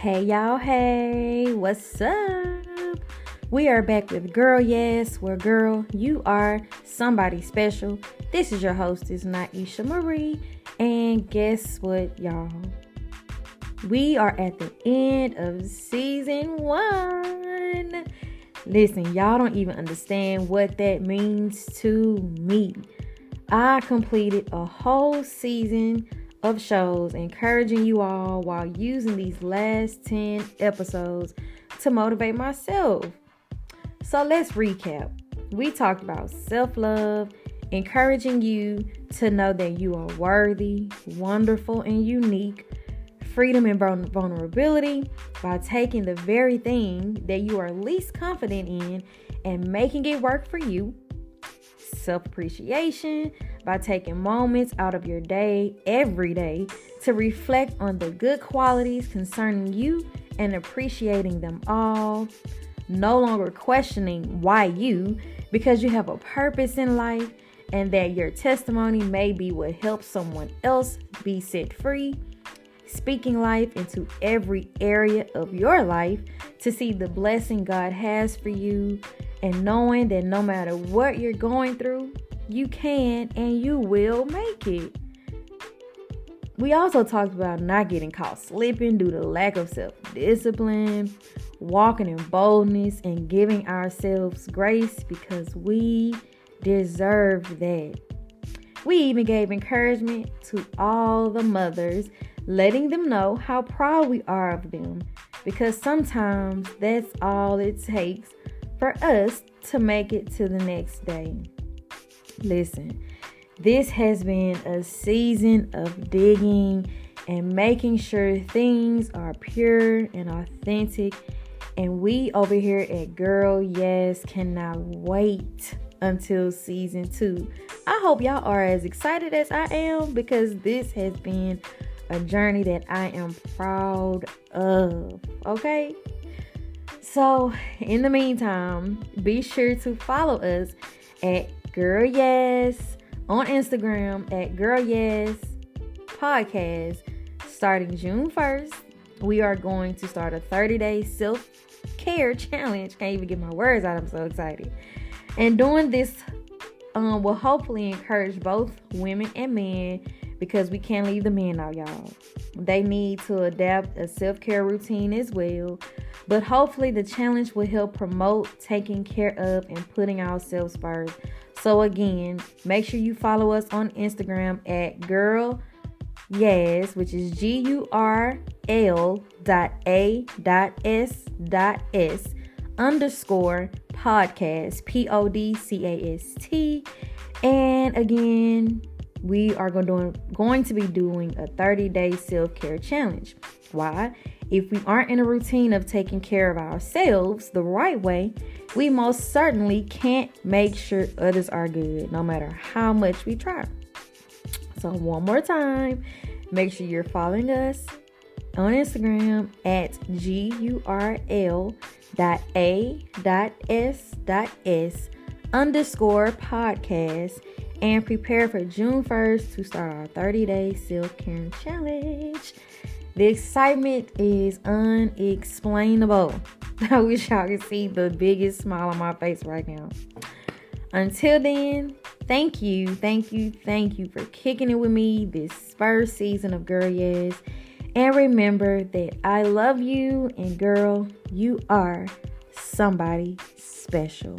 Hey y'all, hey, what's up? We are back with GurlYASS, where girl, you are somebody special. This is your hostess, Naisha Marie, and guess what, y'all? We are at the end of season one. Listen, y'all don't even understand what that means to me. I completed a whole season of shows encouraging you all while using these last 10 episodes to motivate myself. So let's recap. We talked about self love, encouraging you to know that you are worthy, wonderful, and unique, freedom and vulnerability by taking the very thing that you are least confident in and making it work for you, self appreciation by taking moments out of your day every day to reflect on the good qualities concerning you and appreciating them all. No longer questioning why you, because you have a purpose in life and that your testimony may be what helps someone else be set free. Speaking life into every area of your life to see the blessing God has for you, and knowing that no matter what you're going through, you can and you will make it. We also talked about not getting caught slipping due to lack of self discipline, walking in boldness, and giving ourselves grace because we deserve that. We even gave encouragement to all the mothers, letting them know how proud we are of them because sometimes that's all it takes for us to make it to the next day. Listen, this has been a season of digging and making sure things are pure and authentic. And we over here at GurlYASS cannot wait until season two. I hope y'all are as excited as I am because this has been a journey that I am proud of. Okay? So, in the meantime, be sure to follow us at GurlYASS on Instagram at GurlYASS Podcast starting June 1st. We are going to start a 30 day self care challenge. Can't even get my words out. I'm so excited. And doing this um, will hopefully encourage both women and men because we can't leave the men out, y'all. They need to adapt a self care routine as well. But hopefully, the challenge will help promote taking care of and putting ourselves first so again, make sure you follow us on Instagram at girl yes, which is G U R L dot A dot S dot S underscore podcast P O D C A S T. And again, we are going to, going to be doing a 30 day self care challenge. Why? If we aren't in a routine of taking care of ourselves the right way, we most certainly can't make sure others are good, no matter how much we try. So, one more time, make sure you're following us on Instagram at gurl dot a dot s dot s underscore podcast and prepare for June 1st to start our 30 day self care challenge. The excitement is unexplainable. I wish y'all could see the biggest smile on my face right now. Until then, thank you, thank you, thank you for kicking it with me this first season of GurlYASS. And remember that I love you, and girl, you are somebody special.